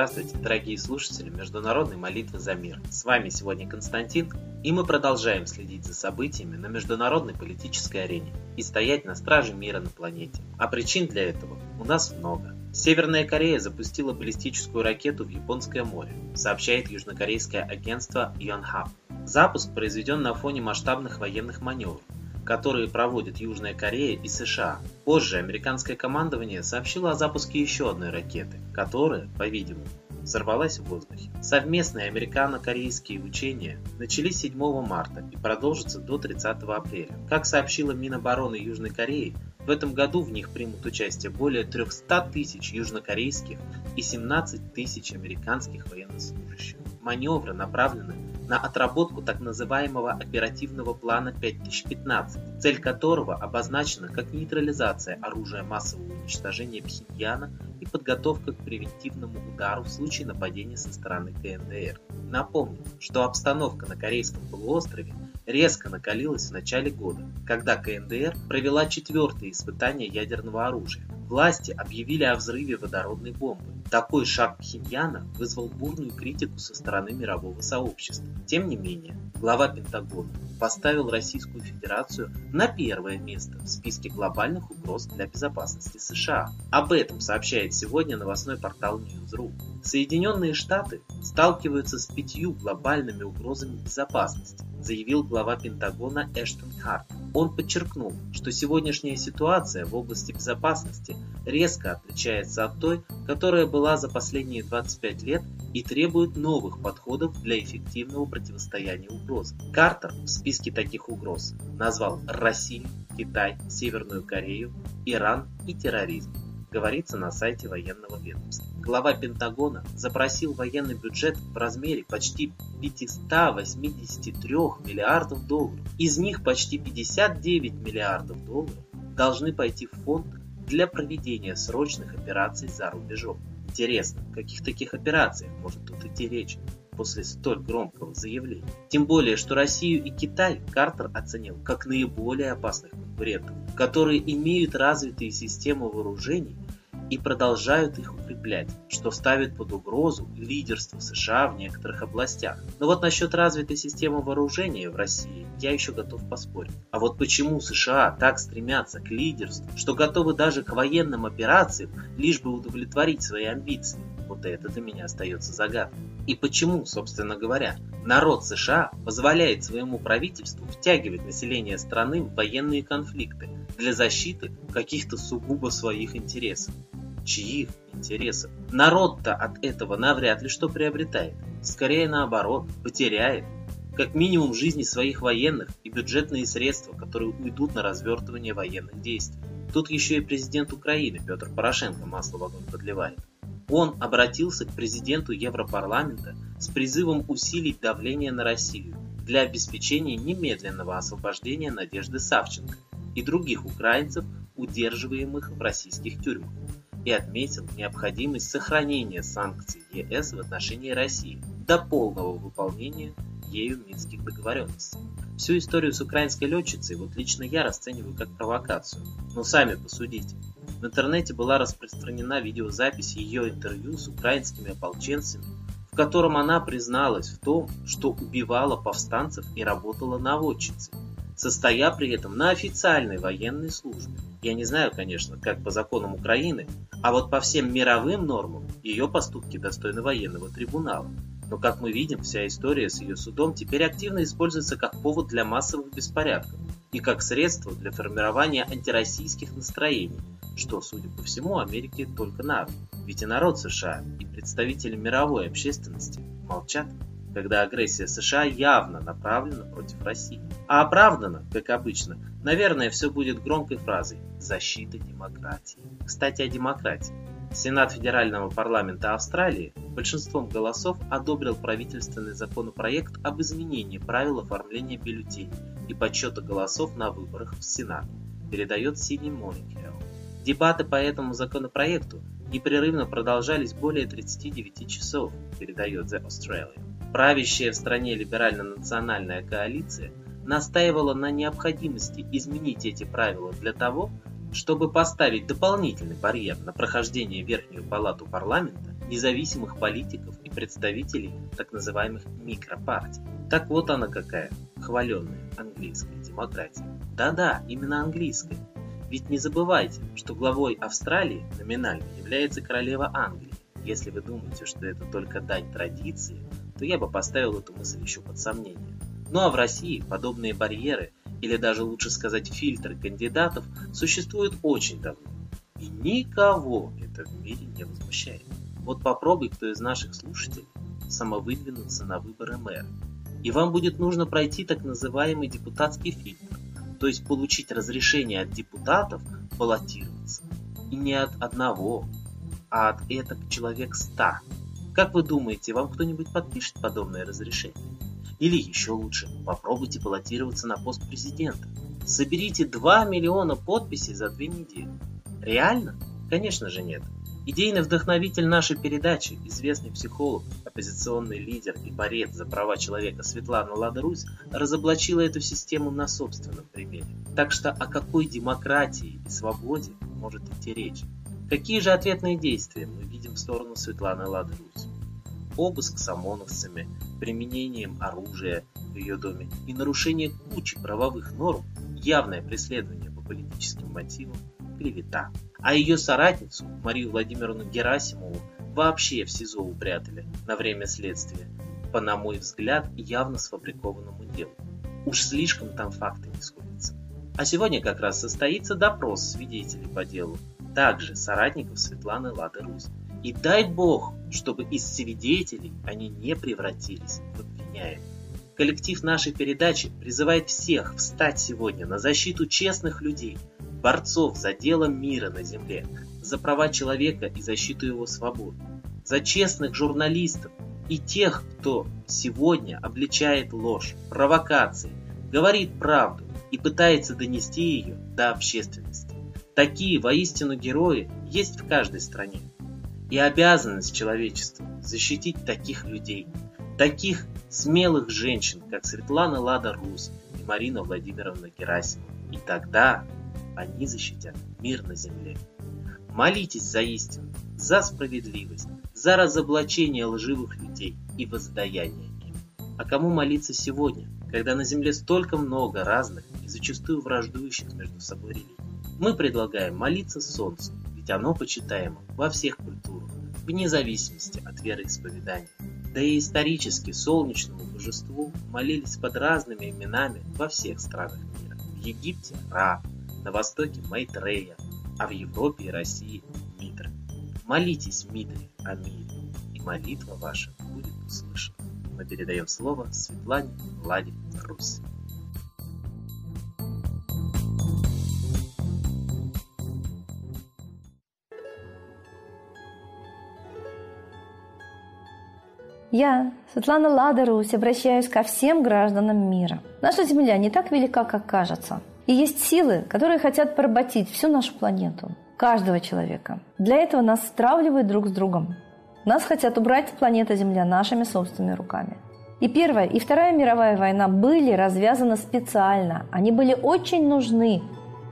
Здравствуйте, дорогие слушатели Международной молитвы за мир. С вами сегодня Константин, и мы продолжаем следить за событиями на международной политической арене и стоять на страже мира на планете. А причин для этого у нас много. Северная Корея запустила баллистическую ракету в Японское море, сообщает южнокорейское агентство Yonhap. Запуск произведен на фоне масштабных военных маневров, которые проводят Южная Корея и США. Позже американское командование сообщило о запуске еще одной ракеты, которая, по-видимому, взорвалась в воздухе. Совместные американо-корейские учения начались 7 марта и продолжатся до 30 апреля. Как сообщила Минобороны Южной Кореи, в этом году в них примут участие более 300 тысяч южнокорейских и 17 тысяч американских военнослужащих. Маневры направлены на отработку так называемого оперативного плана 5015, цель которого обозначена как нейтрализация оружия массового уничтожения Пхеньяна и подготовка к превентивному удару в случае нападения со стороны КНДР. Напомню, что обстановка на Корейском полуострове резко накалилась в начале года, когда КНДР провела четвертые испытания ядерного оружия. Власти объявили о взрыве водородной бомбы. Такой шаг Пхеньяна вызвал бурную критику со стороны мирового сообщества. Тем не менее, глава Пентагона поставил Российскую Федерацию на первое место в списке глобальных угроз для безопасности США. Об этом сообщает сегодня новостной портал News.ru. Соединенные Штаты сталкиваются с пятью глобальными угрозами безопасности, заявил глава Пентагона Эштон Картер. Он подчеркнул, что сегодняшняя ситуация в области безопасности резко отличается от той, которая была за последние 25 лет и требует новых подходов для эффективного противостояния угрозам. Картер в списке таких угроз назвал Россию, Китай, Северную Корею, Иран и терроризм говорится на сайте военного ведомства. Глава Пентагона запросил военный бюджет в размере почти 583 миллиардов долларов. Из них почти 59 миллиардов долларов должны пойти в фонд для проведения срочных операций за рубежом. Интересно, о каких таких операциях может тут идти речь? после столь громкого заявления. Тем более, что Россию и Китай Картер оценил как наиболее опасных конкурентов, которые имеют развитые системы вооружений и продолжают их укреплять, что ставит под угрозу лидерство США в некоторых областях. Но вот насчет развитой системы вооружения в России я еще готов поспорить. А вот почему США так стремятся к лидерству, что готовы даже к военным операциям, лишь бы удовлетворить свои амбиции, вот это для меня остается загадкой. И почему, собственно говоря, народ США позволяет своему правительству втягивать население страны в военные конфликты для защиты каких-то сугубо своих интересов? Чьих интересов. Народ-то от этого навряд ли что приобретает. Скорее наоборот, потеряет. Как минимум жизни своих военных и бюджетные средства, которые уйдут на развертывание военных действий. Тут еще и президент Украины Петр Порошенко масло в огонь подливает. Он обратился к президенту Европарламента с призывом усилить давление на Россию для обеспечения немедленного освобождения Надежды Савченко и других украинцев, удерживаемых в российских тюрьмах и отметил необходимость сохранения санкций ЕС в отношении России до полного выполнения ею минских договоренностей. Всю историю с украинской летчицей вот лично я расцениваю как провокацию. Но сами посудите. В интернете была распространена видеозапись ее интервью с украинскими ополченцами, в котором она призналась в том, что убивала повстанцев и работала наводчицей состоя при этом на официальной военной службе. Я не знаю, конечно, как по законам Украины, а вот по всем мировым нормам ее поступки достойны военного трибунала. Но, как мы видим, вся история с ее судом теперь активно используется как повод для массовых беспорядков и как средство для формирования антироссийских настроений, что, судя по всему, Америке только на руку. Ведь и народ США, и представители мировой общественности молчат когда агрессия США явно направлена против России. А оправдана, как обычно, наверное, все будет громкой фразой «защита демократии». Кстати, о демократии. Сенат Федерального парламента Австралии большинством голосов одобрил правительственный законопроект об изменении правил оформления бюллетеней и подсчета голосов на выборах в Сенат, передает Сидни Моникел. Дебаты по этому законопроекту непрерывно продолжались более 39 часов, передает The Australian. Правящая в стране либерально-национальная коалиция настаивала на необходимости изменить эти правила для того, чтобы поставить дополнительный барьер на прохождение Верхнюю палату парламента независимых политиков и представителей так называемых микропартий. Так вот она какая, хваленная английская демократия. Да-да, именно английская. Ведь не забывайте, что главой Австралии номинально является королева Англии. Если вы думаете, что это только дань традиции, то я бы поставил эту мысль еще под сомнение. Ну а в России подобные барьеры, или даже лучше сказать фильтры кандидатов, существуют очень давно. И никого это в мире не возмущает. Вот попробуй кто из наших слушателей самовыдвинуться на выборы мэра. И вам будет нужно пройти так называемый депутатский фильтр, то есть получить разрешение от депутатов баллотироваться. И не от одного, а от этак человек ста. Как вы думаете, вам кто-нибудь подпишет подобное разрешение? Или еще лучше, попробуйте баллотироваться на пост президента. Соберите 2 миллиона подписей за две недели. Реально? Конечно же нет. Идейный вдохновитель нашей передачи, известный психолог, оппозиционный лидер и борец за права человека Светлана Ладрусь разоблачила эту систему на собственном примере. Так что о какой демократии и свободе может идти речь? Какие же ответные действия мы видим в сторону Светланы Ладрусь? Обыск с ОМОНовцами, применением оружия в ее доме и нарушение кучи правовых норм, явное преследование по политическим мотивам, клевета. А ее соратницу, Марию Владимировну Герасимову, вообще в СИЗО упрятали на время следствия, по, на мой взгляд, явно сфабрикованному делу. Уж слишком там факты не сходятся. А сегодня как раз состоится допрос свидетелей по делу, также соратников Светланы Лады Русь. И дай бог, чтобы из свидетелей они не превратились в обвиняемых. Коллектив нашей передачи призывает всех встать сегодня на защиту честных людей, борцов за дело мира на земле, за права человека и защиту его свобод, за честных журналистов и тех, кто сегодня обличает ложь, провокации, говорит правду и пытается донести ее до общественности. Такие воистину герои есть в каждой стране. И обязанность человечества защитить таких людей, таких смелых женщин, как Светлана Лада Русь и Марина Владимировна Герасимова. И тогда они защитят мир на земле. Молитесь за истину, за справедливость, за разоблачение лживых людей и воздаяние им. А кому молиться сегодня, когда на земле столько много разных и зачастую враждующих между собой религий? Мы предлагаем молиться Солнцу, ведь оно почитаемо во всех культурах, вне зависимости от вероисповедания. Да и исторически солнечному божеству молились под разными именами во всех странах мира. В Египте – Ра, на востоке Майтрея, а в Европе и России Митра. Молитесь, Митре, о мире, и молитва ваша будет услышана. Мы передаем слово Светлане Владе Русь. Я, Светлана Ладарусь, обращаюсь ко всем гражданам мира. Наша Земля не так велика, как кажется. И есть силы, которые хотят поработить всю нашу планету, каждого человека. Для этого нас стравливают друг с другом. Нас хотят убрать с планеты Земля нашими собственными руками. И Первая, и Вторая мировая война были развязаны специально. Они были очень нужны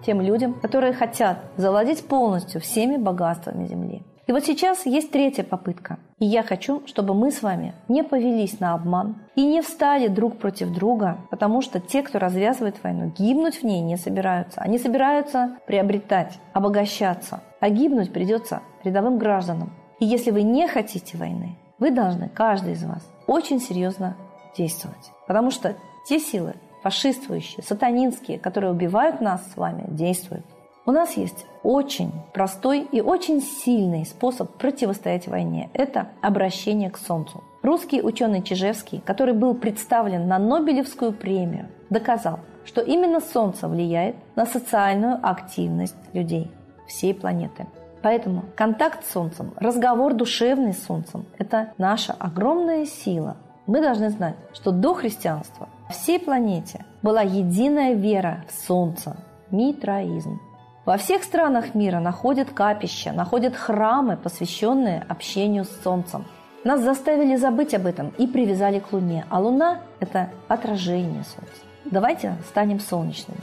тем людям, которые хотят завладеть полностью всеми богатствами Земли. И вот сейчас есть третья попытка. И я хочу, чтобы мы с вами не повелись на обман и не встали друг против друга, потому что те, кто развязывает войну, гибнуть в ней не собираются. Они собираются приобретать, обогащаться. А гибнуть придется рядовым гражданам. И если вы не хотите войны, вы должны, каждый из вас, очень серьезно действовать. Потому что те силы, фашистующие, сатанинские, которые убивают нас с вами, действуют. У нас есть очень простой и очень сильный способ противостоять войне. Это обращение к Солнцу. Русский ученый Чижевский, который был представлен на Нобелевскую премию, доказал, что именно Солнце влияет на социальную активность людей всей планеты. Поэтому контакт с Солнцем, разговор душевный с Солнцем – это наша огромная сила. Мы должны знать, что до христианства всей планете была единая вера в Солнце – митраизм. Во всех странах мира находят капища, находят храмы, посвященные общению с Солнцем. Нас заставили забыть об этом и привязали к Луне, а Луна – это отражение Солнца. Давайте станем солнечными.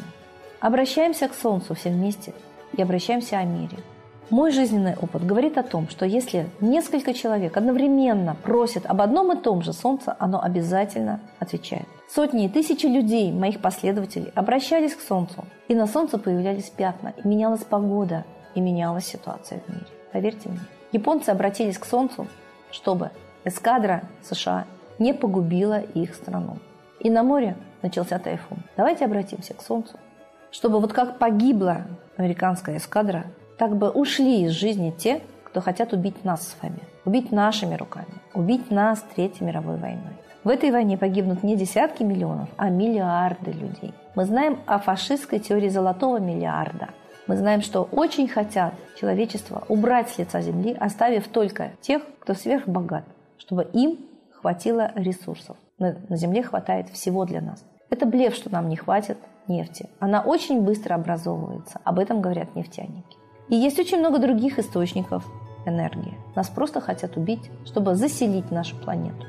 Обращаемся к Солнцу все вместе и обращаемся о мире. Мой жизненный опыт говорит о том, что если несколько человек одновременно просят об одном и том же солнце, оно обязательно отвечает. Сотни и тысячи людей, моих последователей, обращались к солнцу, и на солнце появлялись пятна, и менялась погода, и менялась ситуация в мире. Поверьте мне. Японцы обратились к солнцу, чтобы эскадра США не погубила их страну. И на море начался тайфун. Давайте обратимся к солнцу, чтобы вот как погибла американская эскадра, так бы ушли из жизни те, кто хотят убить нас с вами, убить нашими руками, убить нас Третьей мировой войной. В этой войне погибнут не десятки миллионов, а миллиарды людей. Мы знаем о фашистской теории золотого миллиарда. Мы знаем, что очень хотят человечество убрать с лица земли, оставив только тех, кто сверхбогат, чтобы им хватило ресурсов. На земле хватает всего для нас. Это блеф, что нам не хватит нефти. Она очень быстро образовывается. Об этом говорят нефтяники. И есть очень много других источников энергии. Нас просто хотят убить, чтобы заселить нашу планету.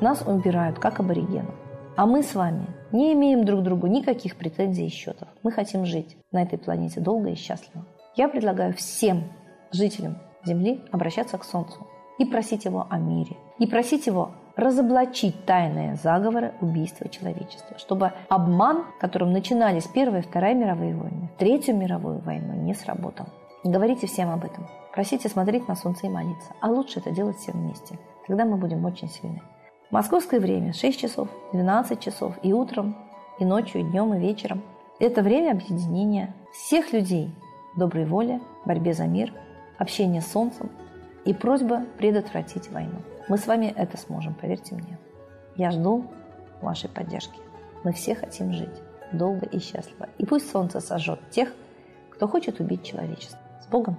Нас убирают, как аборигенов. А мы с вами не имеем друг другу никаких претензий и счетов. Мы хотим жить на этой планете долго и счастливо. Я предлагаю всем жителям Земли обращаться к Солнцу и просить его о мире. И просить его разоблачить тайные заговоры убийства человечества, чтобы обман, которым начинались Первая и Вторая мировые войны, Третью мировую войну, не сработал. Говорите всем об этом. Просите смотреть на солнце и молиться. А лучше это делать все вместе. Тогда мы будем очень сильны. Московское время 6 часов, 12 часов и утром, и ночью, и днем, и вечером. Это время объединения всех людей доброй воли, борьбе за мир, общения с солнцем и просьба предотвратить войну. Мы с вами это сможем, поверьте мне. Я жду вашей поддержки. Мы все хотим жить долго и счастливо. И пусть солнце сожжет тех, кто хочет убить человечество. С Богом!